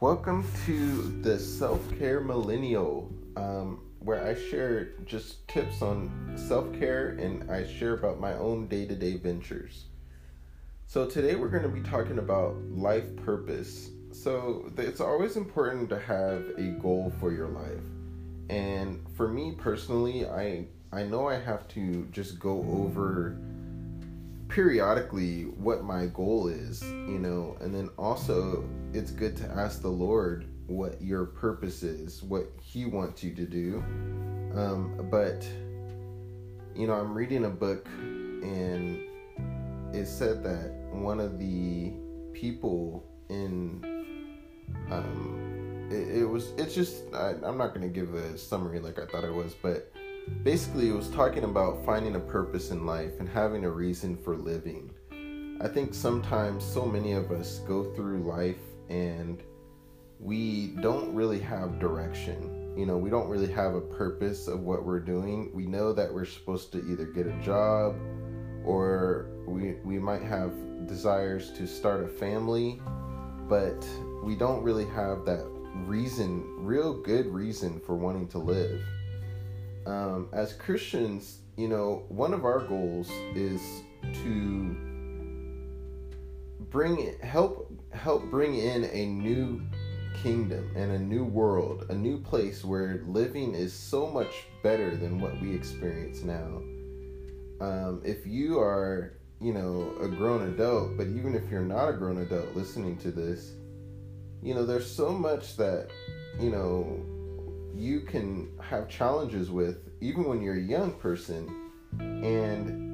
Welcome to the Self Care Millennial, um, where I share just tips on self care and I share about my own day to day ventures. So, today we're going to be talking about life purpose. So, it's always important to have a goal for your life. And for me personally, I I know I have to just go over periodically what my goal is, you know, and then also it's good to ask the Lord what your purpose is, what He wants you to do. Um, but, you know, I'm reading a book and it said that one of the people in, um, it, it was, it's just, I, I'm not going to give a summary like I thought it was, but basically it was talking about finding a purpose in life and having a reason for living. I think sometimes so many of us go through life and we don't really have direction. You know, we don't really have a purpose of what we're doing. We know that we're supposed to either get a job or we we might have desires to start a family, but we don't really have that reason, real good reason for wanting to live um, as Christians, you know, one of our goals is to bring help help bring in a new kingdom and a new world, a new place where living is so much better than what we experience now. Um, if you are, you know, a grown adult, but even if you're not a grown adult listening to this, you know, there's so much that, you know, you can have challenges with even when you're a young person and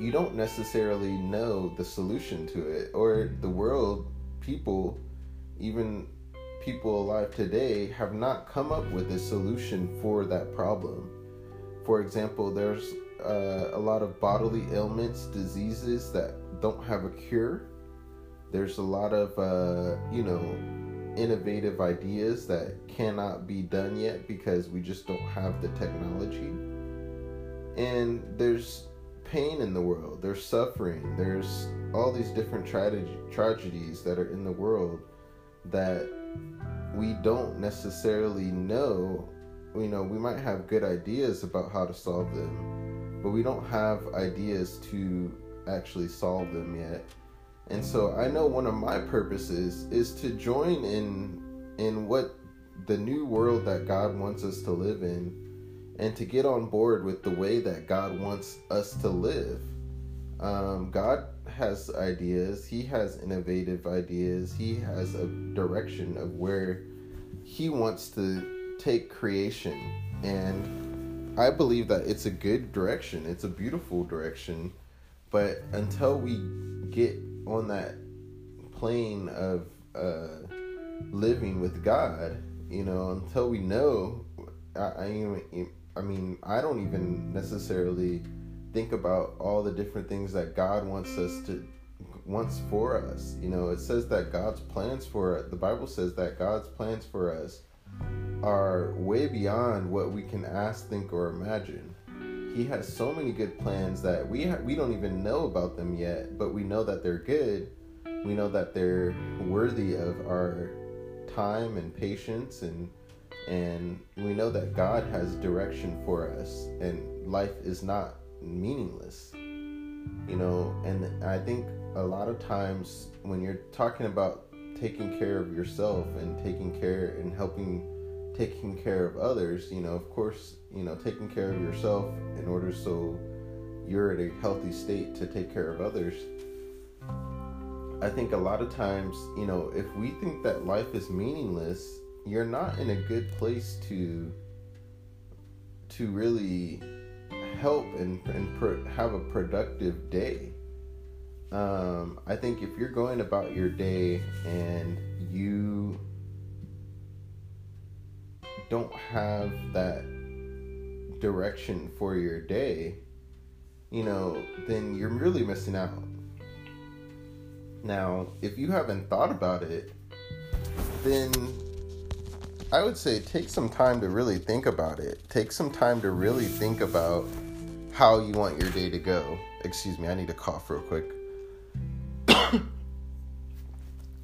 you don't necessarily know the solution to it or the world people even people alive today have not come up with a solution for that problem. For example there's uh, a lot of bodily ailments diseases that don't have a cure. There's a lot of uh, you know innovative ideas that cannot be done yet because we just don't have the technology. And there's pain in the world, there's suffering, there's all these different tra- tragedies that are in the world that we don't necessarily know. You know, we might have good ideas about how to solve them, but we don't have ideas to actually solve them yet. And so I know one of my purposes is to join in in what the new world that God wants us to live in and to get on board with the way that God wants us to live. Um, God has ideas, He has innovative ideas, He has a direction of where He wants to take creation. And I believe that it's a good direction, it's a beautiful direction. But until we get on that plane of uh, living with God, you know, until we know, I, I, I mean, I don't even necessarily think about all the different things that God wants us to wants for us. You know, it says that God's plans for the Bible says that God's plans for us are way beyond what we can ask, think, or imagine. He has so many good plans that we ha- we don't even know about them yet, but we know that they're good. We know that they're worthy of our time and patience and and we know that God has direction for us and life is not meaningless. You know, and I think a lot of times when you're talking about taking care of yourself and taking care and helping taking care of others, you know, of course, you know, taking care of yourself in order so you're at a healthy state to take care of others. I think a lot of times, you know, if we think that life is meaningless, you're not in a good place to to really help and, and have a productive day. Um, I think if you're going about your day and you don't have that direction for your day, you know, then you're really missing out. Now, if you haven't thought about it, then I would say take some time to really think about it. Take some time to really think about how you want your day to go. Excuse me, I need to cough real quick.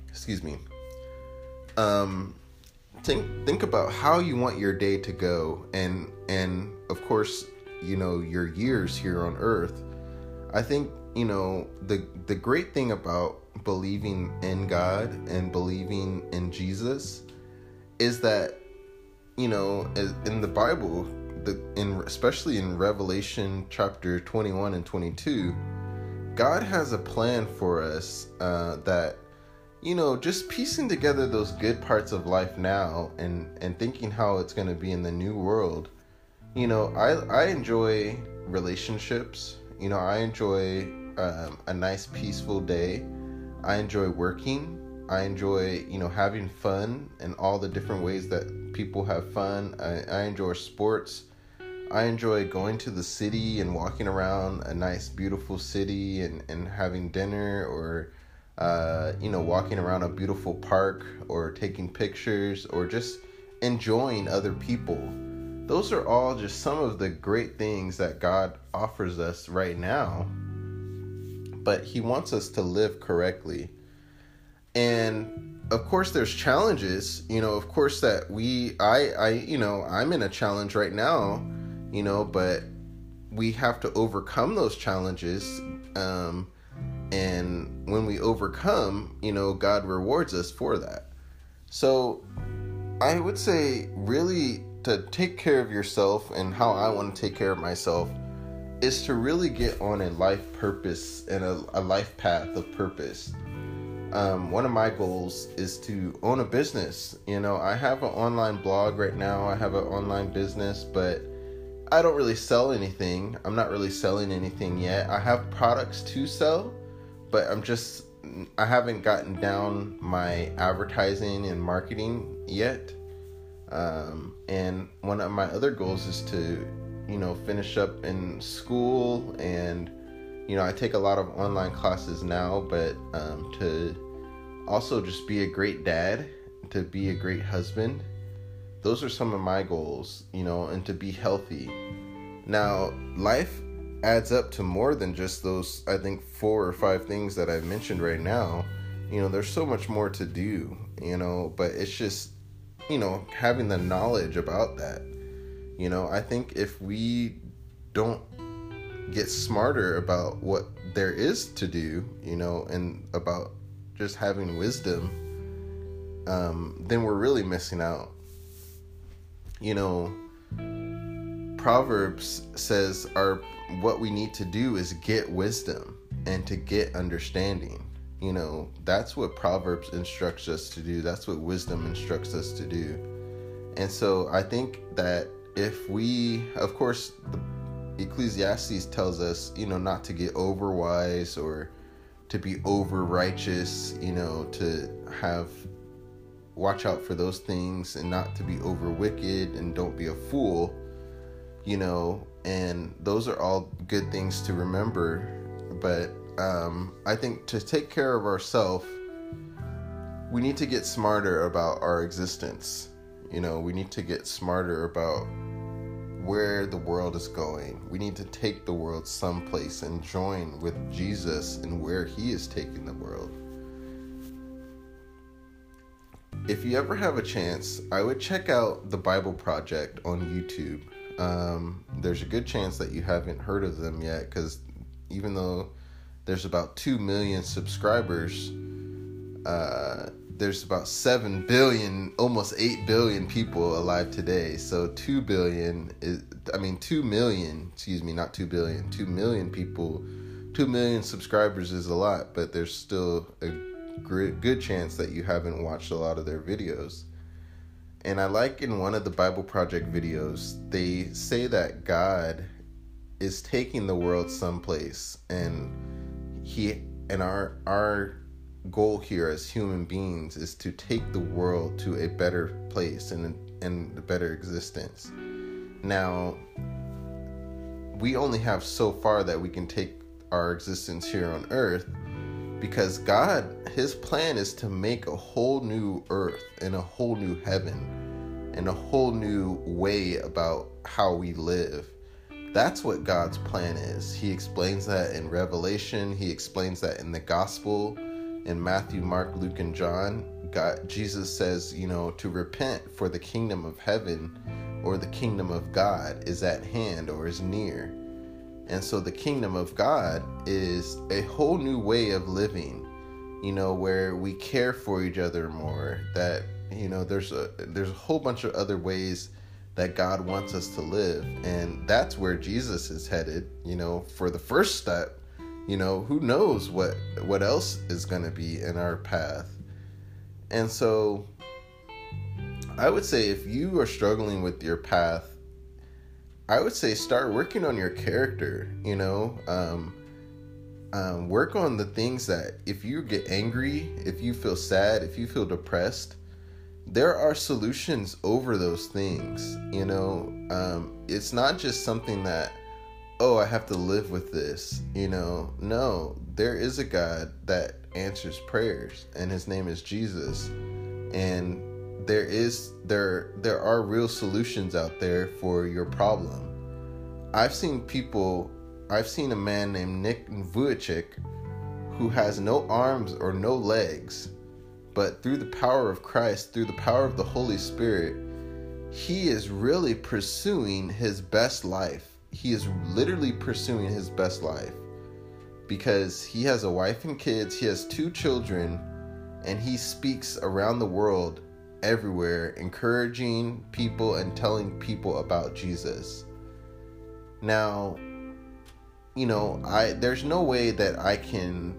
Excuse me. um, think think about how you want your day to go, and and of course, you know your years here on Earth. I think you know the the great thing about believing in God and believing in Jesus is that you know in the Bible, the in especially in Revelation chapter twenty one and twenty two, God has a plan for us uh, that you know just piecing together those good parts of life now and and thinking how it's going to be in the new world. You know, I I enjoy relationships. You know, I enjoy um, a nice peaceful day. I enjoy working. I enjoy, you know, having fun and all the different ways that people have fun. I, I enjoy sports. I enjoy going to the city and walking around a nice, beautiful city and, and having dinner or, uh, you know, walking around a beautiful park or taking pictures or just enjoying other people. Those are all just some of the great things that God offers us right now. But He wants us to live correctly and of course there's challenges you know of course that we i i you know i'm in a challenge right now you know but we have to overcome those challenges um and when we overcome you know god rewards us for that so i would say really to take care of yourself and how i want to take care of myself is to really get on a life purpose and a, a life path of purpose um, one of my goals is to own a business. You know, I have an online blog right now, I have an online business, but I don't really sell anything. I'm not really selling anything yet. I have products to sell, but I'm just, I haven't gotten down my advertising and marketing yet. Um, and one of my other goals is to, you know, finish up in school and you know, I take a lot of online classes now, but um, to also just be a great dad, to be a great husband, those are some of my goals, you know, and to be healthy. Now, life adds up to more than just those, I think, four or five things that I've mentioned right now. You know, there's so much more to do, you know, but it's just, you know, having the knowledge about that. You know, I think if we don't get smarter about what there is to do, you know, and about just having wisdom, um, then we're really missing out. You know, Proverbs says our what we need to do is get wisdom and to get understanding. You know, that's what Proverbs instructs us to do. That's what wisdom instructs us to do. And so I think that if we, of course, Ecclesiastes tells us, you know, not to get over wise or to be over righteous, you know, to have watch out for those things and not to be over wicked and don't be a fool, you know, and those are all good things to remember. But um, I think to take care of ourselves, we need to get smarter about our existence. You know, we need to get smarter about where the world is going. We need to take the world someplace and join with Jesus and where he is taking the world. If you ever have a chance, I would check out the Bible Project on YouTube. Um, there's a good chance that you haven't heard of them yet because even though there's about 2 million subscribers, uh, there's about 7 billion almost 8 billion people alive today. So 2 billion is i mean 2 million excuse me not 2 billion 2 million people 2 million subscribers is a lot but there's still a good chance that you haven't watched a lot of their videos and i like in one of the bible project videos they say that god is taking the world someplace and he and our our goal here as human beings is to take the world to a better place and and a better existence. Now, we only have so far that we can take our existence here on earth because God, his plan is to make a whole new earth and a whole new heaven and a whole new way about how we live. That's what God's plan is. He explains that in Revelation, he explains that in the gospel in Matthew, Mark, Luke, and John, God Jesus says, you know, to repent for the kingdom of heaven or the kingdom of God is at hand or is near. And so the kingdom of God is a whole new way of living, you know, where we care for each other more, that you know, there's a there's a whole bunch of other ways that God wants us to live, and that's where Jesus is headed, you know, for the first step. You know, who knows what what else is going to be in our path. And so I would say if you are struggling with your path, I would say start working on your character, you know. Um, um, work on the things that if you get angry, if you feel sad, if you feel depressed, there are solutions over those things. You know, um, it's not just something that, oh, I have to live with this. You know, no, there is a God that answers prayers, and His name is Jesus, and there is there there are real solutions out there for your problem. I've seen people. I've seen a man named Nick Vujicic who has no arms or no legs but through the power of Christ, through the power of the Holy Spirit, he is really pursuing his best life. He is literally pursuing his best life because he has a wife and kids, he has two children, and he speaks around the world everywhere, encouraging people and telling people about Jesus. Now, you know, I there's no way that I can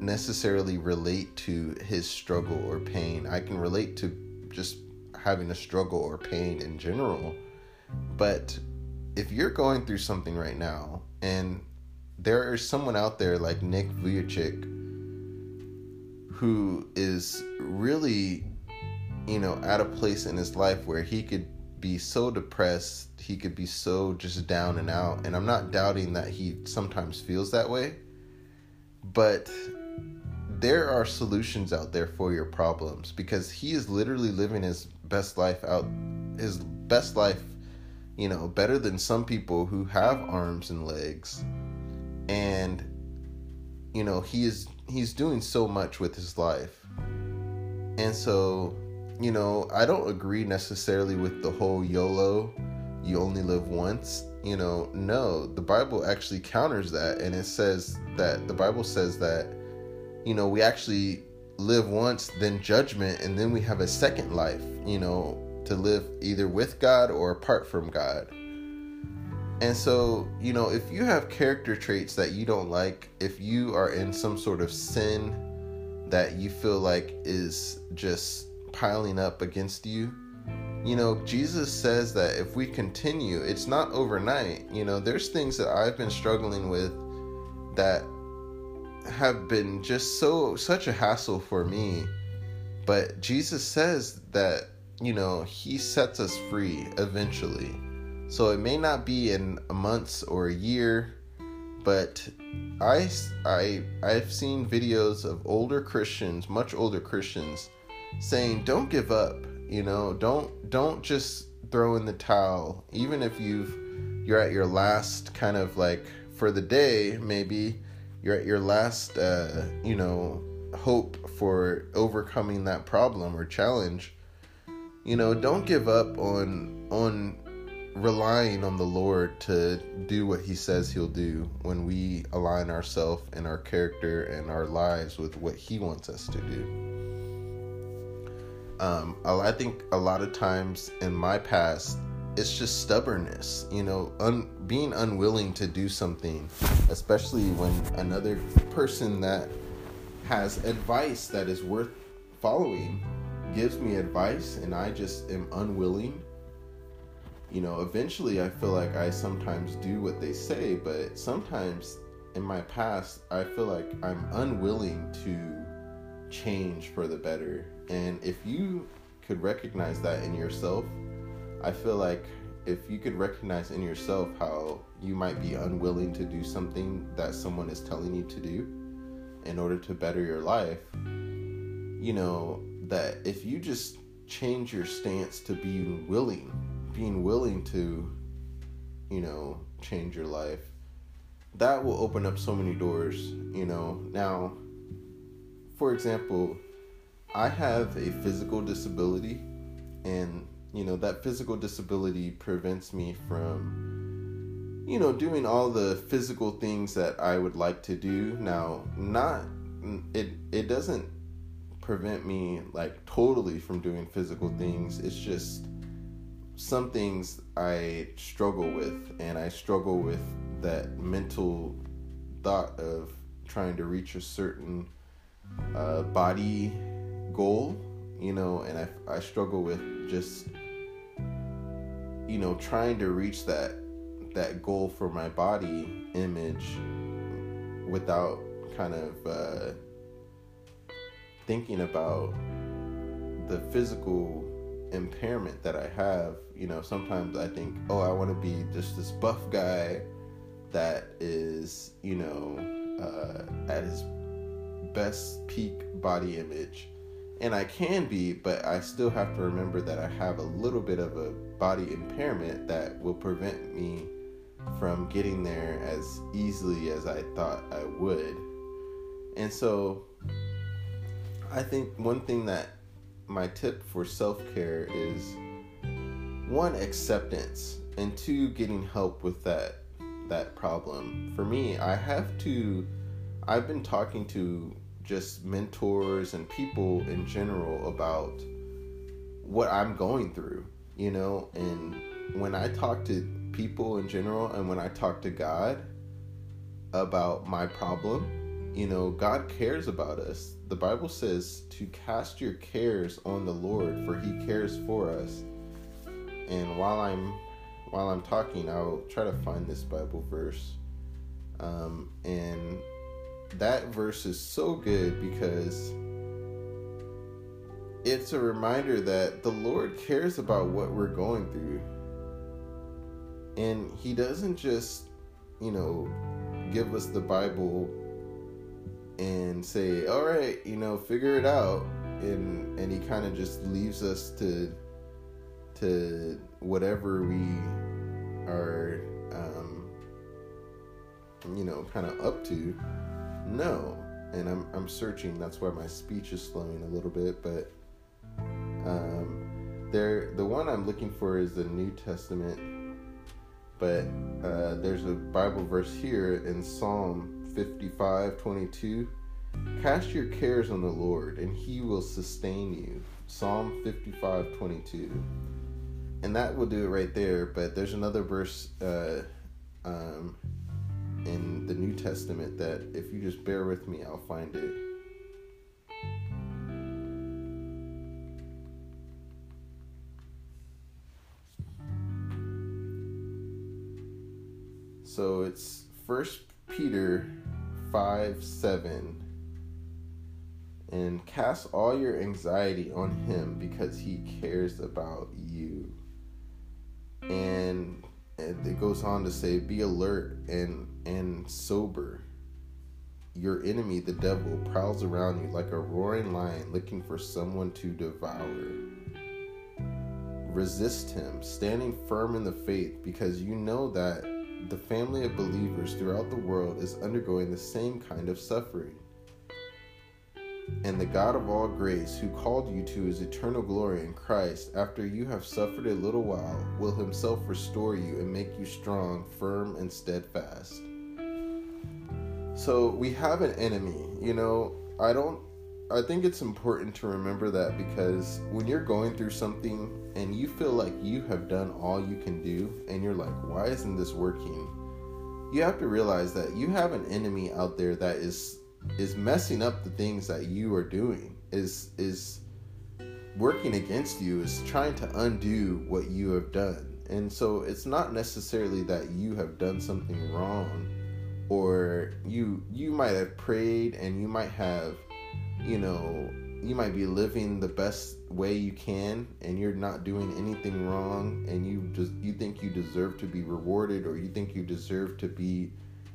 necessarily relate to his struggle or pain. I can relate to just having a struggle or pain in general. But if you're going through something right now and there is someone out there like Nick Vujicic who is really, you know, at a place in his life where he could be so depressed, he could be so just down and out. And I'm not doubting that he sometimes feels that way. But there are solutions out there for your problems because he is literally living his best life out his best life you know better than some people who have arms and legs and you know he is he's doing so much with his life and so you know i don't agree necessarily with the whole yolo you only live once you know no the bible actually counters that and it says that the bible says that you know, we actually live once, then judgment, and then we have a second life, you know, to live either with God or apart from God. And so, you know, if you have character traits that you don't like, if you are in some sort of sin that you feel like is just piling up against you, you know, Jesus says that if we continue, it's not overnight. You know, there's things that I've been struggling with that have been just so such a hassle for me. But Jesus says that, you know, he sets us free eventually. So it may not be in months or a year, but I I I've seen videos of older Christians, much older Christians saying don't give up, you know, don't don't just throw in the towel. Even if you've you're at your last kind of like for the day maybe you're at your last uh, you know hope for overcoming that problem or challenge you know don't give up on on relying on the lord to do what he says he'll do when we align ourselves and our character and our lives with what he wants us to do um, i think a lot of times in my past it's just stubbornness, you know, un, being unwilling to do something, especially when another person that has advice that is worth following gives me advice and I just am unwilling. You know, eventually I feel like I sometimes do what they say, but sometimes in my past I feel like I'm unwilling to change for the better. And if you could recognize that in yourself, I feel like if you could recognize in yourself how you might be unwilling to do something that someone is telling you to do in order to better your life, you know, that if you just change your stance to being willing, being willing to, you know, change your life, that will open up so many doors, you know. Now, for example, I have a physical disability, and you know that physical disability prevents me from you know doing all the physical things that I would like to do. Now, not it it doesn't prevent me like totally from doing physical things. It's just some things I struggle with, and I struggle with that mental thought of trying to reach a certain uh, body goal, you know, and I, I struggle with just, you know, trying to reach that that goal for my body image without kind of uh, thinking about the physical impairment that I have. You know, sometimes I think, oh, I want to be just this buff guy that is, you know, uh, at his best peak body image. And I can be, but I still have to remember that I have a little bit of a body impairment that will prevent me from getting there as easily as I thought I would. And so I think one thing that my tip for self care is one, acceptance, and two, getting help with that that problem. For me, I have to I've been talking to just mentors and people in general about what I'm going through, you know, and when I talk to people in general and when I talk to God about my problem, you know, God cares about us. The Bible says to cast your cares on the Lord for he cares for us. And while I'm while I'm talking, I'll try to find this Bible verse. Um, and that verse is so good because it's a reminder that the Lord cares about what we're going through. And He doesn't just, you know, give us the Bible and say, all right, you know, figure it out. And, and He kind of just leaves us to, to whatever we are, um, you know, kind of up to no. And I'm, I'm searching. That's why my speech is slowing a little bit. But um, there, the one I'm looking for is the New Testament. But uh, there's a Bible verse here in Psalm 55 22. Cast your cares on the Lord, and he will sustain you. Psalm 55 22. And that will do it right there. But there's another verse uh, um, in the New Testament that if you just bear with me, I'll find it. So it's First Peter 5 7. And cast all your anxiety on him because he cares about you. And it goes on to say, be alert and and sober. Your enemy, the devil, prowls around you like a roaring lion looking for someone to devour. Resist him, standing firm in the faith, because you know that the family of believers throughout the world is undergoing the same kind of suffering. And the God of all grace, who called you to his eternal glory in Christ, after you have suffered a little while, will himself restore you and make you strong, firm, and steadfast. So we have an enemy. You know, I don't. I think it's important to remember that because when you're going through something and you feel like you have done all you can do and you're like, why isn't this working? You have to realize that you have an enemy out there that is is messing up the things that you are doing. Is is working against you is trying to undo what you have done. And so it's not necessarily that you have done something wrong or you you might have prayed and you might have you know you might be living the best way you can and you're not doing anything wrong and you just you think you deserve to be rewarded or you think you deserve to be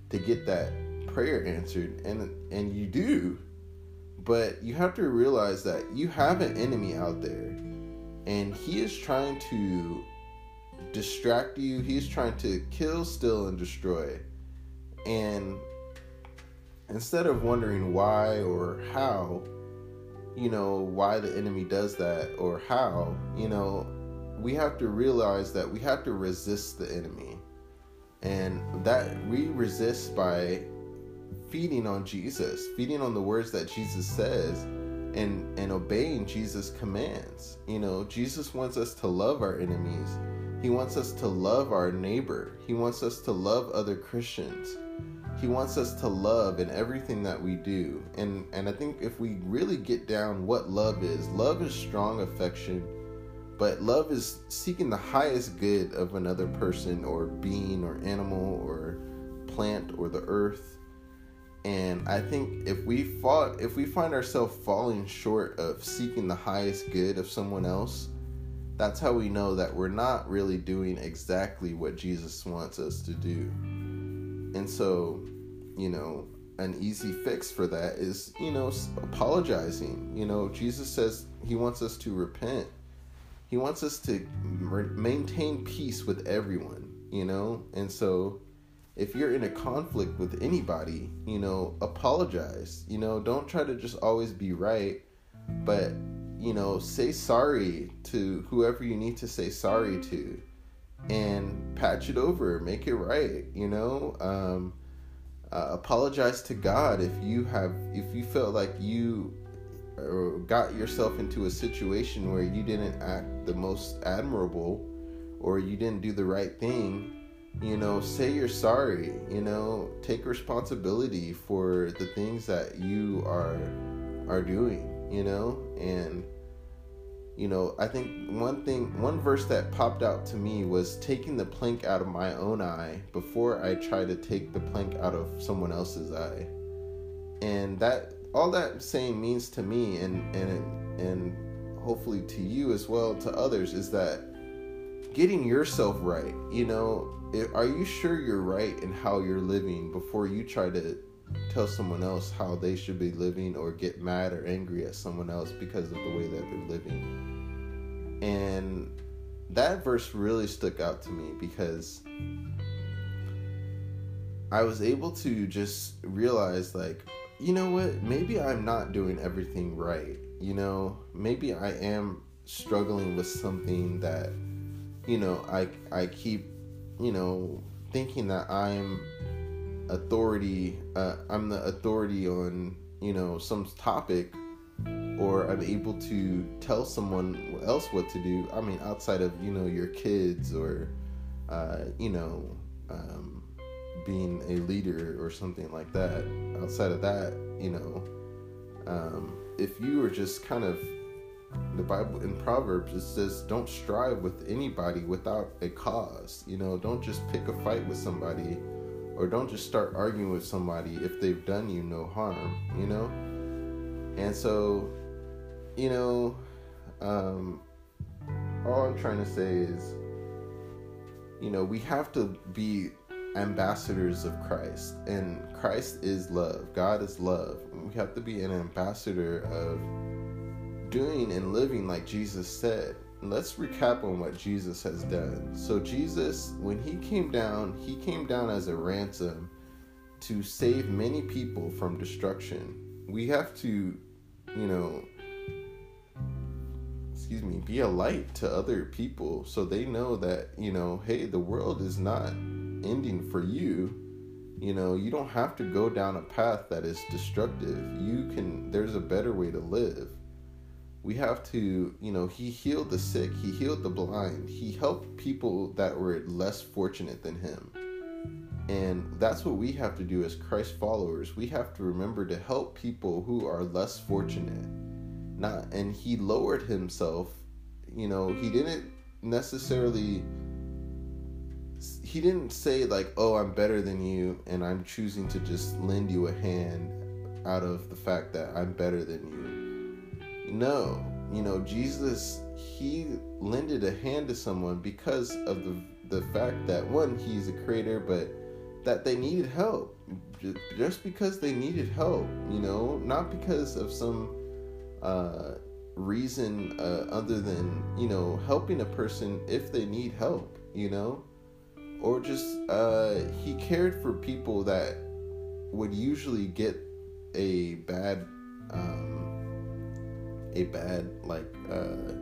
to get that prayer answered. And and you do but you have to realize that you have an enemy out there and he is trying to distract you. He's trying to kill steal and destroy and instead of wondering why or how, you know, why the enemy does that or how, you know, we have to realize that we have to resist the enemy. And that we resist by feeding on Jesus, feeding on the words that Jesus says and and obeying Jesus commands. You know, Jesus wants us to love our enemies. He wants us to love our neighbor. He wants us to love other Christians. He wants us to love in everything that we do. And and I think if we really get down what love is, love is strong affection, but love is seeking the highest good of another person or being or animal or plant or the earth. And I think if we fought if we find ourselves falling short of seeking the highest good of someone else, that's how we know that we're not really doing exactly what Jesus wants us to do. And so, you know, an easy fix for that is, you know, apologizing. You know, Jesus says he wants us to repent. He wants us to maintain peace with everyone, you know? And so, if you're in a conflict with anybody, you know, apologize. You know, don't try to just always be right, but you know, say sorry to whoever you need to say sorry to and patch it over, make it right, you know? Um, uh, apologize to God if you have, if you felt like you got yourself into a situation where you didn't act the most admirable or you didn't do the right thing you know say you're sorry you know take responsibility for the things that you are are doing you know and you know, I think one thing, one verse that popped out to me was taking the plank out of my own eye before I try to take the plank out of someone else's eye. And that, all that saying means to me and, and, and hopefully to you as well, to others, is that getting yourself right, you know, are you sure you're right in how you're living before you try to tell someone else how they should be living or get mad or angry at someone else because of the way that they're living. And that verse really stuck out to me because I was able to just realize, like, you know what? Maybe I'm not doing everything right. You know, maybe I am struggling with something that, you know, I I keep, you know, thinking that I'm authority uh, i'm the authority on you know some topic or i'm able to tell someone else what to do. I mean outside of you know your kids or uh, you know um, being a leader or something like that. Outside of that you know um, if you are just kind of the bible in proverbs it says don't strive with anybody without a cause. You know don't just pick a fight with somebody or don't just start arguing with somebody if they've done you no harm, you know? And so, you know, um, all I'm trying to say is, you know, we have to be ambassadors of Christ, and Christ is love. God is love. We have to be an ambassador of doing and living like Jesus said let's recap on what Jesus has done. So, Jesus, when he came down, he came down as a ransom to save many people from destruction. We have to, you know, excuse me, be a light to other people so they know that, you know, hey, the world is not ending for you. You know, you don't have to go down a path that is destructive. You can, there's a better way to live we have to, you know, he healed the sick, he healed the blind, he helped people that were less fortunate than him. And that's what we have to do as Christ followers. We have to remember to help people who are less fortunate. Not and he lowered himself, you know, he didn't necessarily he didn't say like, "Oh, I'm better than you and I'm choosing to just lend you a hand out of the fact that I'm better than you." No, you know, Jesus, he lended a hand to someone because of the the fact that one, he's a creator, but that they needed help. Just because they needed help, you know, not because of some uh, reason uh, other than you know helping a person if they need help, you know, or just uh, he cared for people that would usually get a bad. Um, a bad like uh,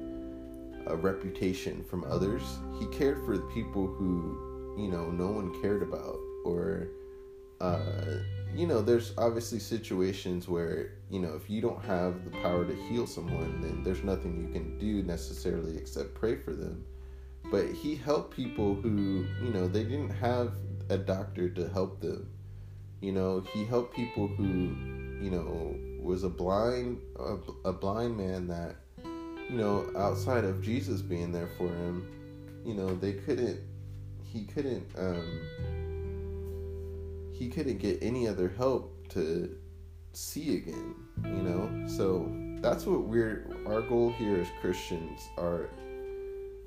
a reputation from others. He cared for the people who you know no one cared about, or uh, you know, there's obviously situations where you know if you don't have the power to heal someone, then there's nothing you can do necessarily except pray for them. But he helped people who you know they didn't have a doctor to help them. You know, he helped people who you know was a blind a, a blind man that you know outside of Jesus being there for him, you know they couldn't he couldn't um he couldn't get any other help to see again, you know? So that's what we're our goal here as Christians are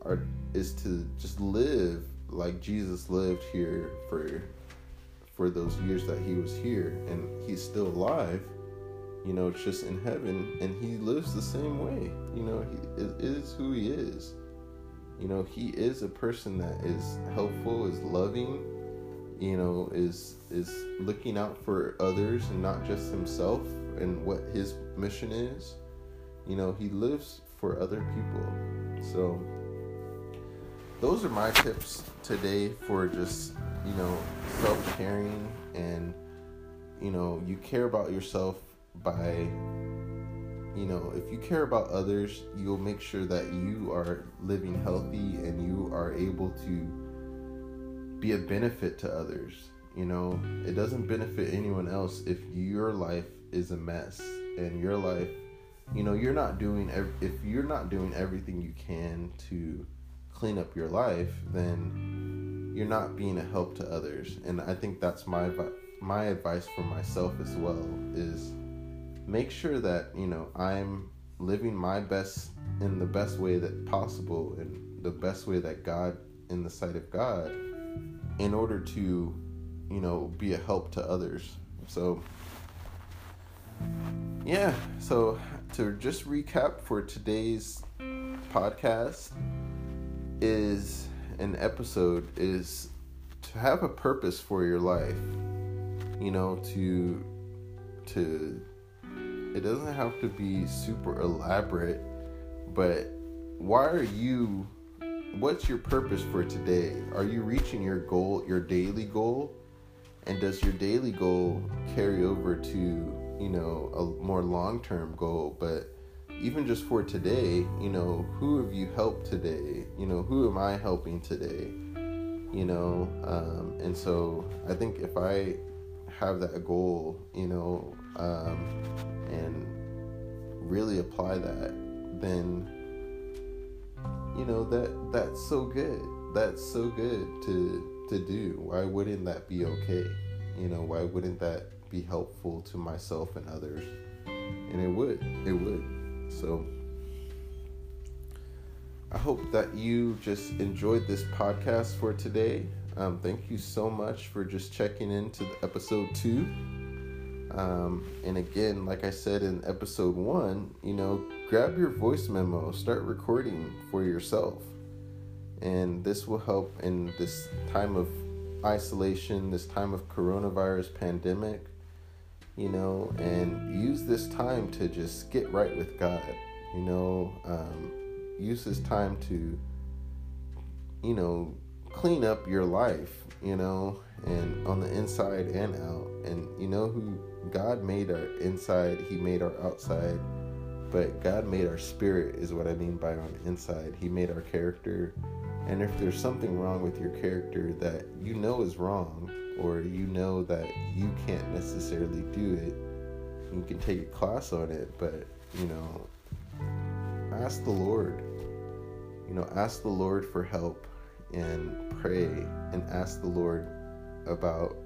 are is to just live like Jesus lived here for for those years that he was here and he's still alive you know it's just in heaven and he lives the same way. You know he is who he is. You know he is a person that is helpful is loving you know is is looking out for others and not just himself and what his mission is. You know he lives for other people. So those are my tips today for just you know self-caring and you know you care about yourself by you know if you care about others you'll make sure that you are living healthy and you are able to be a benefit to others. You know, it doesn't benefit anyone else if your life is a mess and your life, you know, you're not doing ev- if you're not doing everything you can to clean up your life, then you're not being a help to others. And I think that's my my advice for myself as well is make sure that, you know, I'm living my best in the best way that possible and the best way that God in the sight of God in order to, you know, be a help to others. So, yeah, so to just recap for today's podcast is an episode is to have a purpose for your life. You know, to to it doesn't have to be super elaborate, but why are you what's your purpose for today? Are you reaching your goal, your daily goal? And does your daily goal carry over to, you know, a more long term goal? But even just for today, you know, who have you helped today? You know, who am I helping today? You know, um, and so I think if I have that goal, you know, um, apply that, then you know that that's so good. That's so good to to do. Why wouldn't that be okay? You know why wouldn't that be helpful to myself and others? And it would it would. So i hope that you just enjoyed this podcast for today. Um, thank you so much for just checking into the episode two um, and again, like I said in episode one, you know, grab your voice memo, start recording for yourself. And this will help in this time of isolation, this time of coronavirus pandemic, you know, and use this time to just get right with God, you know, um, use this time to, you know, clean up your life, you know, and on the inside and out. And you know who God made our inside, He made our outside, but God made our spirit, is what I mean by on inside. He made our character. And if there's something wrong with your character that you know is wrong, or you know that you can't necessarily do it, you can take a class on it, but you know, ask the Lord. You know, ask the Lord for help and pray and ask the Lord about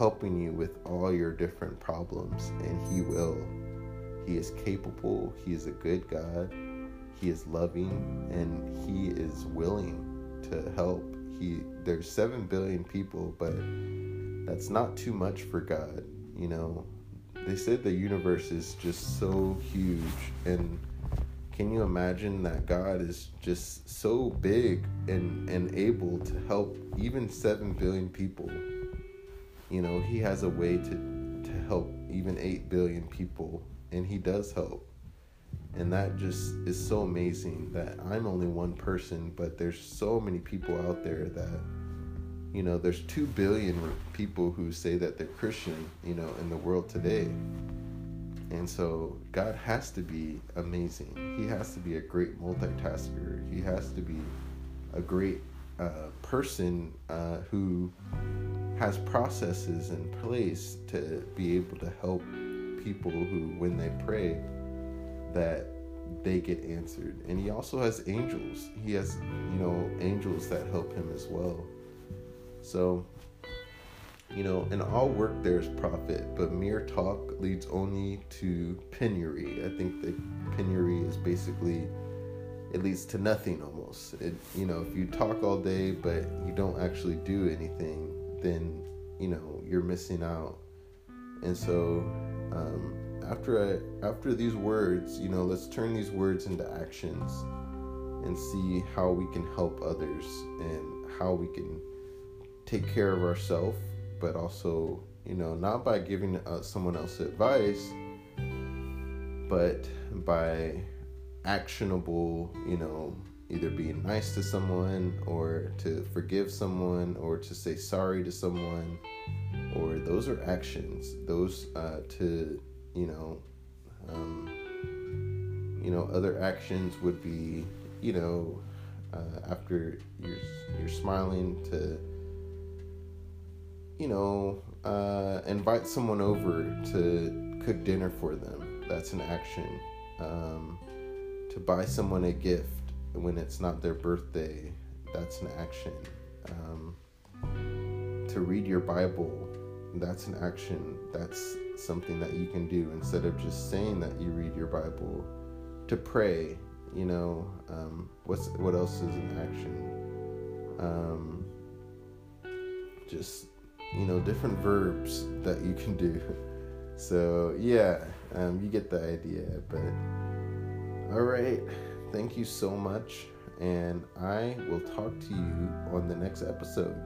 helping you with all your different problems, and He will. He is capable, He is a good God, He is loving, and He is willing to help. He there's seven billion people, but that's not too much for God, you know. They said the universe is just so huge and can you imagine that God is just so big and, and able to help even 7 billion people? You know, he has a way to to help even 8 billion people and he does help. And that just is so amazing that I'm only one person, but there's so many people out there that, you know, there's 2 billion people who say that they're Christian, you know, in the world today. And so God has to be amazing. He has to be a great multitasker. He has to be a great uh, person uh, who has processes in place to be able to help people who, when they pray, that they get answered. And he also has angels. He has, you know, angels that help him as well. So you know, in all work there's profit, but mere talk leads only to penury. I think that penury is basically it leads to nothing almost. It you know, if you talk all day but you don't actually do anything, then you know you're missing out. And so um, after I, after these words, you know, let's turn these words into actions and see how we can help others and how we can take care of ourselves but also, you know, not by giving uh, someone else advice, but by actionable, you know, either being nice to someone or to forgive someone or to say sorry to someone or those are actions those uh, to you know um, you know other actions would be you know uh, after you're you're smiling to you know, uh, invite someone over to cook dinner for them. That's an action. Um, to buy someone a gift when it's not their birthday. That's an action. Um, to read your Bible. That's an action. That's something that you can do instead of just saying that you read your Bible. To pray, you know, um, what's what else is an action? Um, just you know, different verbs that you can do. So, yeah, um, you get the idea. But, all right, thank you so much. And I will talk to you on the next episode.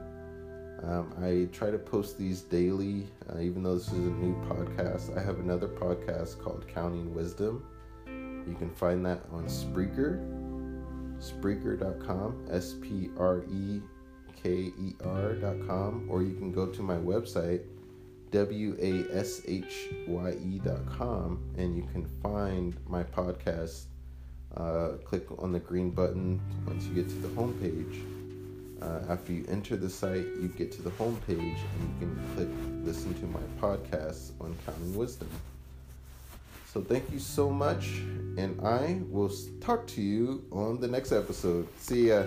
Um, I try to post these daily, uh, even though this is a new podcast. I have another podcast called Counting Wisdom. You can find that on Spreaker, Spreaker.com, S P R E K-E-R.com, or you can go to my website, W-A-S-H-Y-E.com, and you can find my podcast. Uh, click on the green button once you get to the homepage. Uh, after you enter the site, you get to the homepage and you can click listen to my podcast on Counting Wisdom. So thank you so much, and I will talk to you on the next episode. See ya.